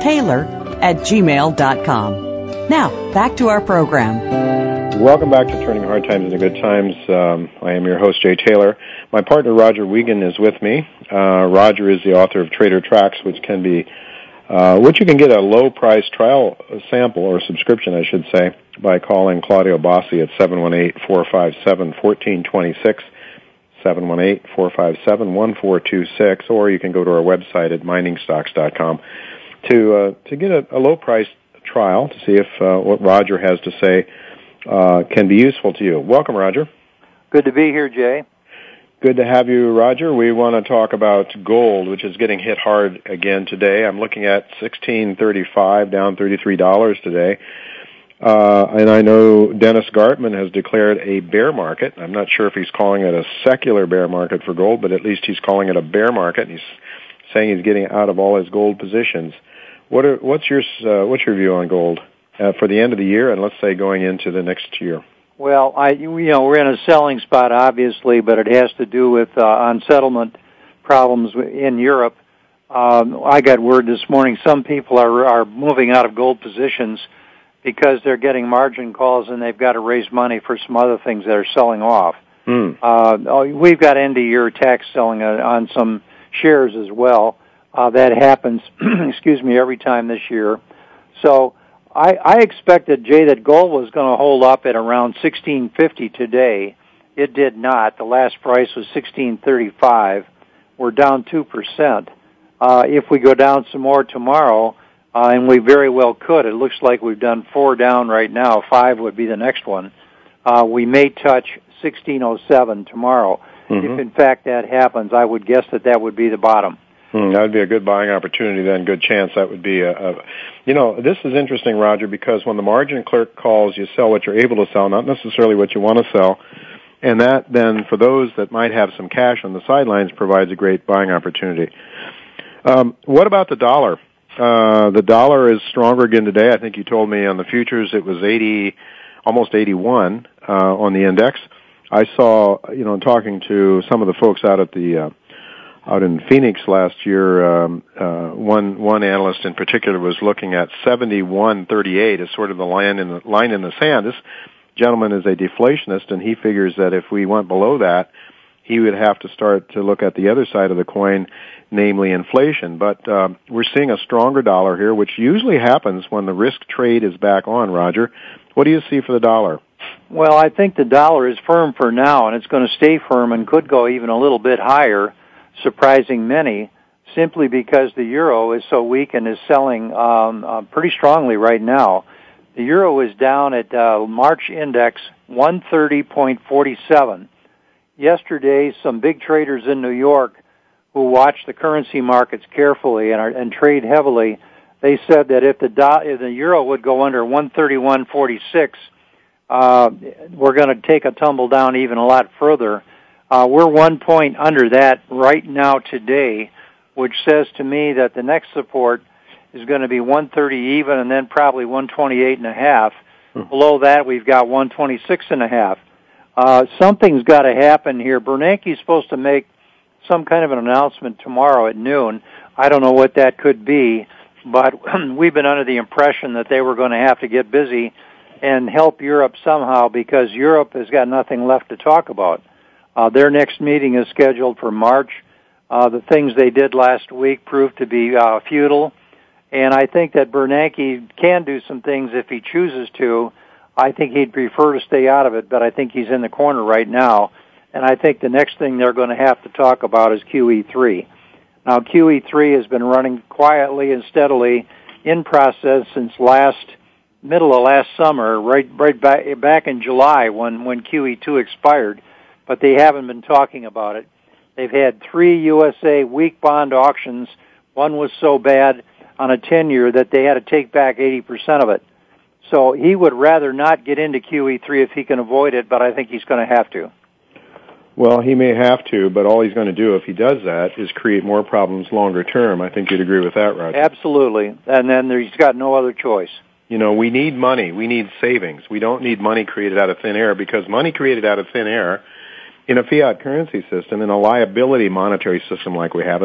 Taylor at gmail.com. Now, back to our program. Welcome back to Turning Hard Times into Good Times. Um, I am your host, Jay Taylor. My partner, Roger Wiegand, is with me. Uh, Roger is the author of Trader Tracks, which can be, uh, which you can get a low price trial sample or subscription, I should say, by calling Claudio Bossi at 718-457-1426, 718-457-1426, or you can go to our website at miningstocks.com to, uh, to get a, a low price trial to see if uh, what Roger has to say uh, can be useful to you. Welcome, Roger. Good to be here, Jay. Good to have you, Roger. We want to talk about gold, which is getting hit hard again today. I'm looking at 1635, down $33 today. Uh, and I know Dennis Gartman has declared a bear market. I'm not sure if he's calling it a secular bear market for gold, but at least he's calling it a bear market. He's saying he's getting out of all his gold positions. What are, what's your uh, what's your view on gold uh, for the end of the year, and let's say going into the next year? Well, I you know we're in a selling spot, obviously, but it has to do with uh, unsettlement problems in Europe. Um, I got word this morning some people are are moving out of gold positions because they're getting margin calls and they've got to raise money for some other things that are selling off. Mm. Uh, we've got end of year tax selling on some shares as well. Uh, that happens, excuse me, every time this year. So I, I expected, Jay, that gold was going to hold up at around 1650 today. It did not. The last price was 1635. We're down 2%. Uh, if we go down some more tomorrow, uh, and we very well could, it looks like we've done four down right now. Five would be the next one. Uh, we may touch 1607 tomorrow. Mm-hmm. If in fact that happens, I would guess that that would be the bottom. Hmm, that would be a good buying opportunity then. Good chance that would be a, a, you know, this is interesting, Roger, because when the margin clerk calls, you sell what you're able to sell, not necessarily what you want to sell. And that then, for those that might have some cash on the sidelines, provides a great buying opportunity. Um, what about the dollar? Uh, the dollar is stronger again today. I think you told me on the futures it was 80, almost 81 uh, on the index. I saw, you know, talking to some of the folks out at the uh, out in Phoenix last year, um, uh, one one analyst in particular was looking at 71.38 as sort of the line in the line in the sand. This gentleman is a deflationist, and he figures that if we went below that, he would have to start to look at the other side of the coin, namely inflation. But uh, we're seeing a stronger dollar here, which usually happens when the risk trade is back on. Roger, what do you see for the dollar? Well, I think the dollar is firm for now, and it's going to stay firm and could go even a little bit higher surprising many simply because the euro is so weak and is selling um, uh, pretty strongly right now. The euro is down at uh, March index 130.47. Yesterday, some big traders in New York who watch the currency markets carefully and, are, and trade heavily, they said that if the do- if the euro would go under 131.46, uh, we're going to take a tumble down even a lot further. Uh, we're one point under that right now today, which says to me that the next support is going to be 130 even, and then probably 128 and a half. Hmm. Below that, we've got 126 and a half. Uh, something's got to happen here. Bernanke's supposed to make some kind of an announcement tomorrow at noon. I don't know what that could be, but we've been under the impression that they were going to have to get busy and help Europe somehow because Europe has got nothing left to talk about. Uh, their next meeting is scheduled for March. Uh, the things they did last week proved to be uh, futile, and I think that Bernanke can do some things if he chooses to. I think he'd prefer to stay out of it, but I think he's in the corner right now. And I think the next thing they're going to have to talk about is QE3. Now, QE3 has been running quietly and steadily in process since last middle of last summer, right right back back in July when when QE2 expired, but they haven't been talking about it. They've had three USA weak bond auctions. One was so bad on a 10 year that they had to take back 80% of it. So he would rather not get into QE3 if he can avoid it, but I think he's going to have to. Well, he may have to, but all he's going to do if he does that is create more problems longer term. I think you'd agree with that, Roger. Absolutely. And then he's got no other choice. You know, we need money. We need savings. We don't need money created out of thin air because money created out of thin air in a fiat currency system, in a liability monetary system like we have,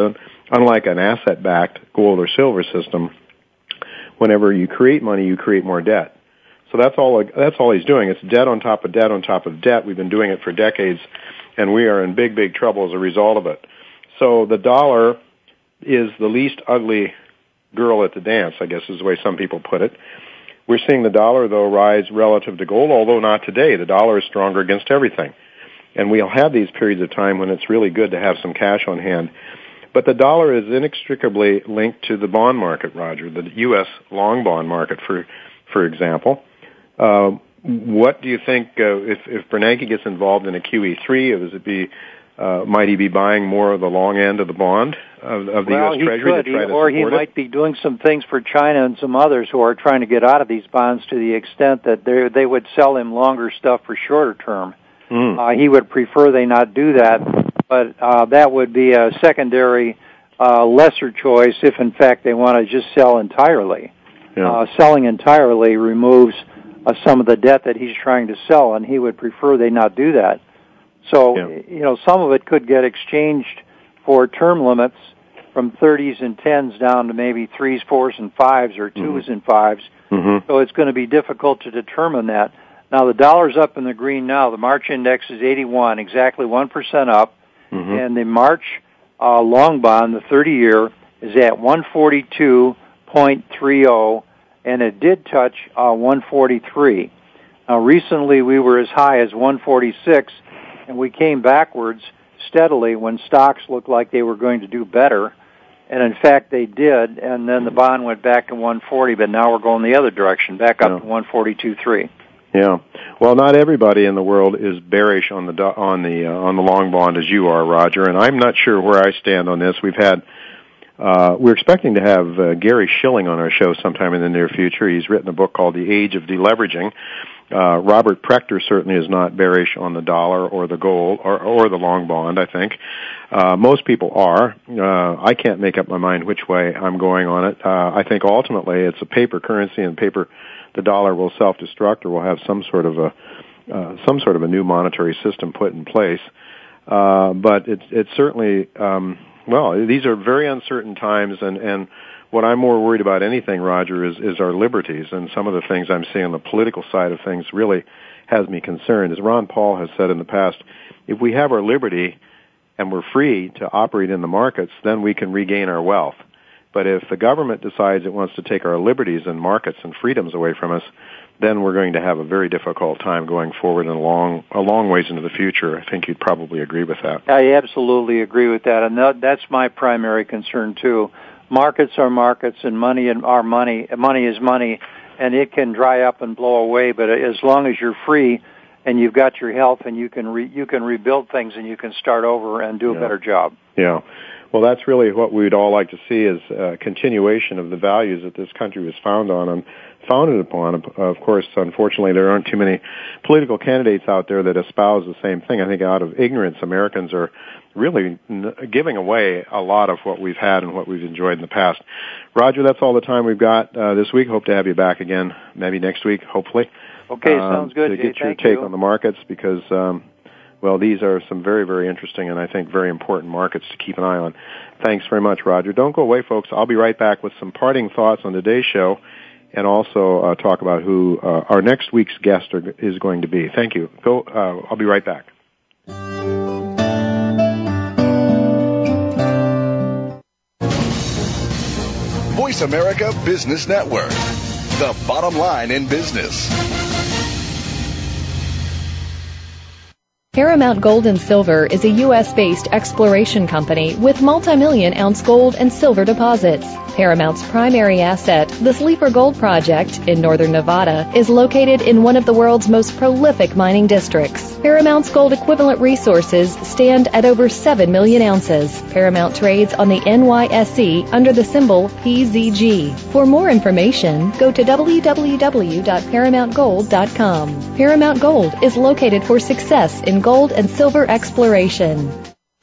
unlike an asset-backed gold or silver system, whenever you create money, you create more debt. So that's all. That's all he's doing. It's debt on top of debt on top of debt. We've been doing it for decades, and we are in big, big trouble as a result of it. So the dollar is the least ugly girl at the dance, I guess is the way some people put it. We're seeing the dollar though rise relative to gold, although not today. The dollar is stronger against everything. And we'll have these periods of time when it's really good to have some cash on hand. But the dollar is inextricably linked to the bond market, Roger, the U.S. long bond market, for for example. Uh, what do you think uh, if if Bernanke gets involved in a QE3? Does it be uh, might he be buying more of the long end of the bond of, of the well, U.S. Treasury could. to try he, or he might be doing some things for China and some others who are trying to get out of these bonds to the extent that they they would sell him longer stuff for shorter term. Mm. Uh, he would prefer they not do that, but uh, that would be a secondary, uh, lesser choice if, in fact, they want to just sell entirely. Yeah. Uh, selling entirely removes uh, some of the debt that he's trying to sell, and he would prefer they not do that. So, yeah. you know, some of it could get exchanged for term limits from 30s and 10s down to maybe 3s, 4s, and 5s or 2s mm-hmm. and 5s. Mm-hmm. So it's going to be difficult to determine that. Now the dollar's up in the green now. The March index is 81, exactly 1% up. Mm-hmm. And the March uh, long bond, the 30 year, is at 142.30 and it did touch uh, 143. Now recently we were as high as 146 and we came backwards steadily when stocks looked like they were going to do better. And in fact, they did. And then the bond went back to 140, but now we're going the other direction, back up yeah. to 142.3. Yeah. Well, not everybody in the world is bearish on the on the uh, on the long bond as you are, Roger. And I'm not sure where I stand on this. We've had uh, we're expecting to have uh, Gary Shilling on our show sometime in the near future. He's written a book called The Age of Deleveraging. Uh, Robert Prechter certainly is not bearish on the dollar or the gold or, or the long bond, I think. Uh, most people are. Uh, I can't make up my mind which way I'm going on it. Uh, I think ultimately it's a paper currency and paper the dollar will self-destruct or we'll have some sort of a uh, some sort of a new monetary system put in place. Uh, but it's it's certainly um, well, these are very uncertain times, and and what I'm more worried about anything, Roger, is is our liberties, and some of the things I'm seeing on the political side of things really has me concerned. As Ron Paul has said in the past, if we have our liberty and we're free to operate in the markets, then we can regain our wealth. But if the government decides it wants to take our liberties and markets and freedoms away from us, then we're going to have a very difficult time going forward and a long, a long ways into the future. I think you'd probably agree with that. I absolutely agree with that, and that's my primary concern too. Markets are markets, and money and are money. Money is money, and it can dry up and blow away. But as long as you're free and you've got your health, and you can re, you can rebuild things, and you can start over and do a yeah. better job. Yeah. Well, that's really what we'd all like to see is a continuation of the values that this country was found on and founded upon. Of course, unfortunately, there aren't too many political candidates out there that espouse the same thing. I think out of ignorance, Americans are really giving away a lot of what we've had and what we've enjoyed in the past. Roger, that's all the time we've got uh, this week. Hope to have you back again, maybe next week, hopefully. Okay, um, sounds good. To Jay, get your take you. on the markets because, um, well, these are some very, very interesting and I think very important markets to keep an eye on. Thanks very much, Roger. Don't go away, folks. I'll be right back with some parting thoughts on today's show and also uh, talk about who uh, our next week's guest are, is going to be. Thank you. Go. Uh, I'll be right back. Voice America Business Network, the bottom line in business. Paramount Gold and Silver is a U.S.-based exploration company with multi-million ounce gold and silver deposits. Paramount's primary asset, the Sleeper Gold Project in northern Nevada, is located in one of the world's most prolific mining districts. Paramount's gold equivalent resources stand at over 7 million ounces. Paramount trades on the NYSE under the symbol PZG. For more information, go to www.paramountgold.com. Paramount Gold is located for success in gold and silver exploration.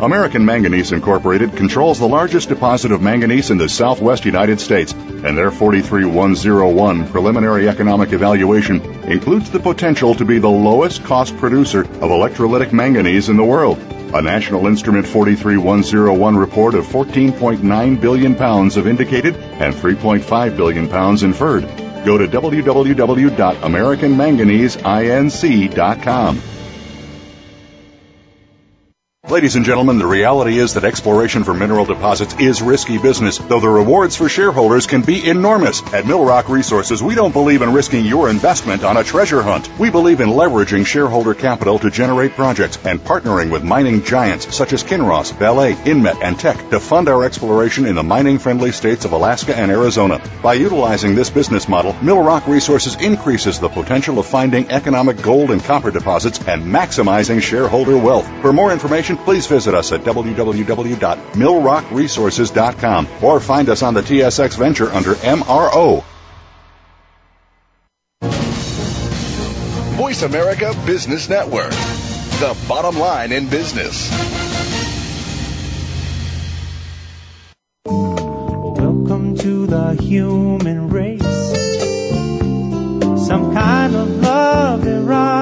American Manganese Incorporated controls the largest deposit of manganese in the southwest United States, and their 43101 preliminary economic evaluation includes the potential to be the lowest cost producer of electrolytic manganese in the world. A National Instrument 43101 report of 14.9 billion pounds of indicated and 3.5 billion pounds inferred. Go to www.americanmanganeseinc.com. Ladies and gentlemen, the reality is that exploration for mineral deposits is risky business, though the rewards for shareholders can be enormous. At Millrock Resources, we don't believe in risking your investment on a treasure hunt. We believe in leveraging shareholder capital to generate projects and partnering with mining giants such as Kinross, Vale, Inmet, and Teck to fund our exploration in the mining-friendly states of Alaska and Arizona. By utilizing this business model, Millrock Resources increases the potential of finding economic gold and copper deposits and maximizing shareholder wealth. For more information, please visit us at www.millrockresources.com or find us on the TSX Venture under MRO. Voice America Business Network, the bottom line in business. Welcome to the human race. Some kind of love and ride.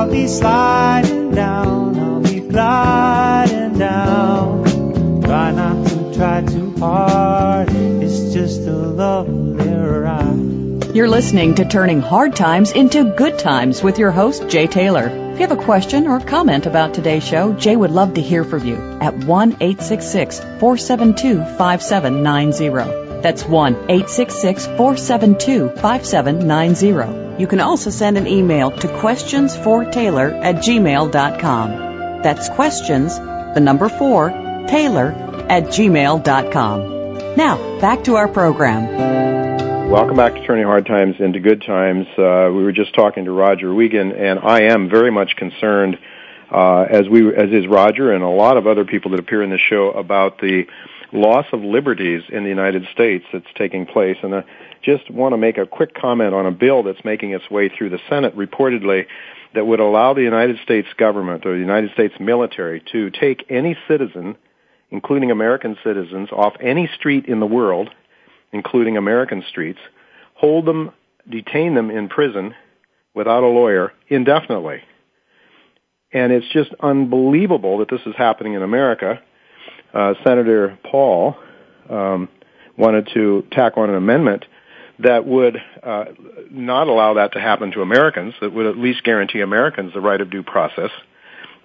I'll be sliding down, I'll be gliding down. Try not to try too hard, it's just a lovely ride. You're listening to Turning Hard Times into Good Times with your host, Jay Taylor. If you have a question or comment about today's show, Jay would love to hear from you at 1 866 472 5790. That's 1 866 472 5790. You can also send an email to questionsfortaylor at gmail.com. That's questions, the number 4, Taylor at gmail.com. Now, back to our program. Welcome back to Turning Hard Times into Good Times. Uh, we were just talking to Roger Wiegand, and I am very much concerned, uh, as we as is Roger and a lot of other people that appear in the show, about the loss of liberties in the United States that's taking place. And I just want to make a quick comment on a bill that's making its way through the Senate, reportedly, that would allow the United States government or the United States military to take any citizen, including American citizens, off any street in the world including American streets, hold them, detain them in prison without a lawyer indefinitely. And it's just unbelievable that this is happening in America. Uh, Senator Paul um, wanted to tack on an amendment that would uh, not allow that to happen to Americans, that would at least guarantee Americans the right of due process.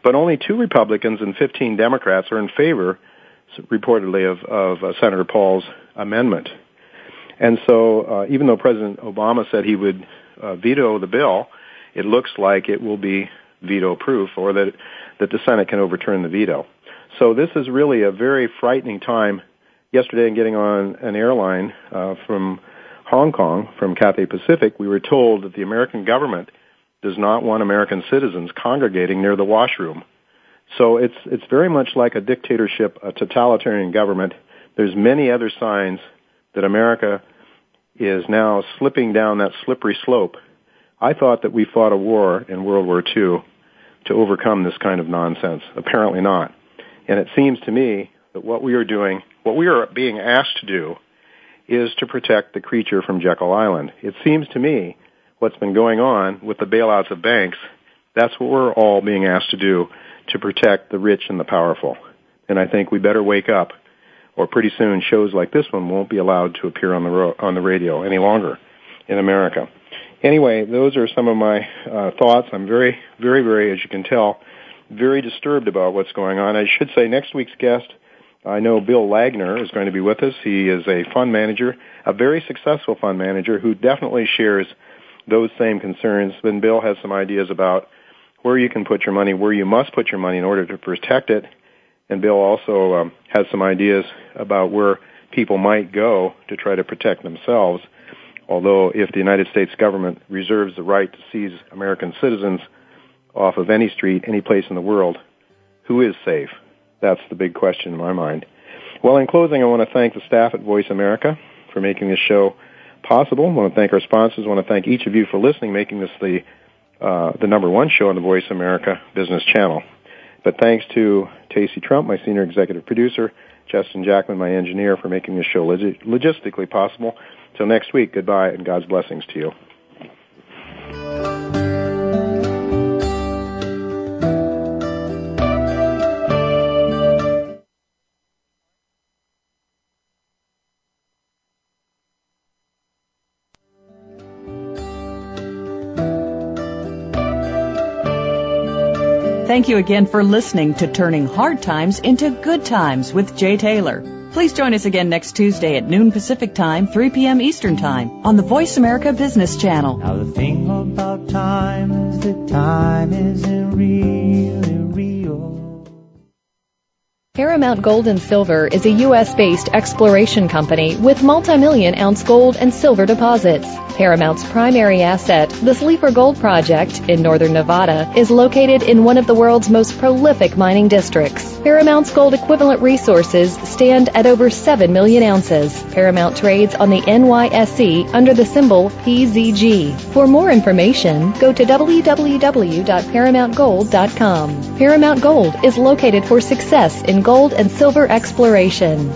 But only two Republicans and 15 Democrats are in favor, reportedly, of, of uh, Senator Paul's amendment. And so, uh, even though President Obama said he would uh, veto the bill, it looks like it will be veto proof, or that that the Senate can overturn the veto. So this is really a very frightening time. Yesterday, in getting on an airline uh, from Hong Kong, from Cathay Pacific, we were told that the American government does not want American citizens congregating near the washroom. So it's it's very much like a dictatorship, a totalitarian government. There's many other signs that America is now slipping down that slippery slope. I thought that we fought a war in World War II to overcome this kind of nonsense. Apparently not. And it seems to me that what we are doing, what we are being asked to do, is to protect the creature from Jekyll Island. It seems to me what's been going on with the bailouts of banks, that's what we're all being asked to do to protect the rich and the powerful. And I think we better wake up, or pretty soon shows like this one won't be allowed to appear on the ro- on the radio any longer in America. Anyway, those are some of my uh, thoughts. I'm very, very, very, as you can tell, very disturbed about what's going on. I should say next week's guest, I know Bill Laggner is going to be with us. He is a fund manager, a very successful fund manager who definitely shares those same concerns. And Bill has some ideas about where you can put your money, where you must put your money in order to protect it. And Bill also um, has some ideas about where people might go to try to protect themselves. Although if the United States government reserves the right to seize American citizens off of any street, any place in the world, who is safe? That's the big question in my mind. Well, in closing, I want to thank the staff at Voice America for making this show possible. I want to thank our sponsors. I want to thank each of you for listening, making this the uh, the number one show on the Voice America Business Channel. But thanks to Tacey Trump, my senior executive producer, Justin Jackman, my engineer, for making this show log- logistically possible. Till next week, goodbye and God's blessings to you. Thank you again for listening to Turning Hard Times into Good Times with Jay Taylor. Please join us again next Tuesday at noon Pacific Time, 3 p.m. Eastern Time on the Voice America Business Channel. Now the thing about time is that time isn't really Paramount Gold and Silver is a U.S.-based exploration company with multi-million ounce gold and silver deposits. Paramount's primary asset, the Sleeper Gold Project in northern Nevada, is located in one of the world's most prolific mining districts. Paramount's gold equivalent resources stand at over 7 million ounces. Paramount trades on the NYSE under the symbol PZG. For more information, go to www.paramountgold.com. Paramount Gold is located for success in gold and silver exploration.